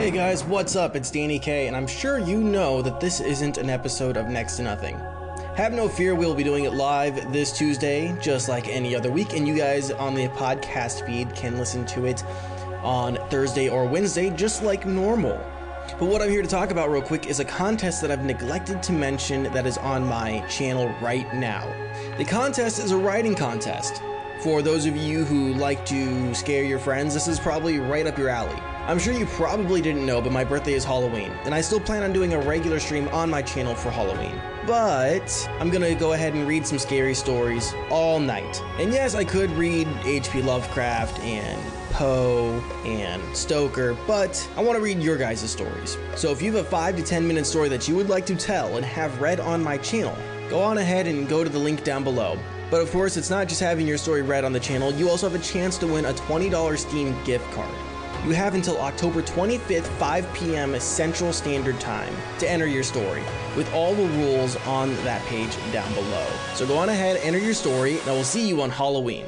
Hey guys, what's up? It's Danny K, and I'm sure you know that this isn't an episode of Next to Nothing. Have no fear, we'll be doing it live this Tuesday, just like any other week, and you guys on the podcast feed can listen to it on Thursday or Wednesday, just like normal. But what I'm here to talk about, real quick, is a contest that I've neglected to mention that is on my channel right now. The contest is a writing contest. For those of you who like to scare your friends, this is probably right up your alley. I'm sure you probably didn't know, but my birthday is Halloween, and I still plan on doing a regular stream on my channel for Halloween. But I'm gonna go ahead and read some scary stories all night. And yes, I could read H.P. Lovecraft and Poe and Stoker, but I want to read your guys' stories. So if you have a 5 to 10 minute story that you would like to tell and have read on my channel, go on ahead and go to the link down below. But of course, it's not just having your story read on the channel, you also have a chance to win a $20 Steam gift card. You have until October 25th, 5 p.m. Central Standard Time to enter your story, with all the rules on that page down below. So go on ahead, enter your story, and I will see you on Halloween.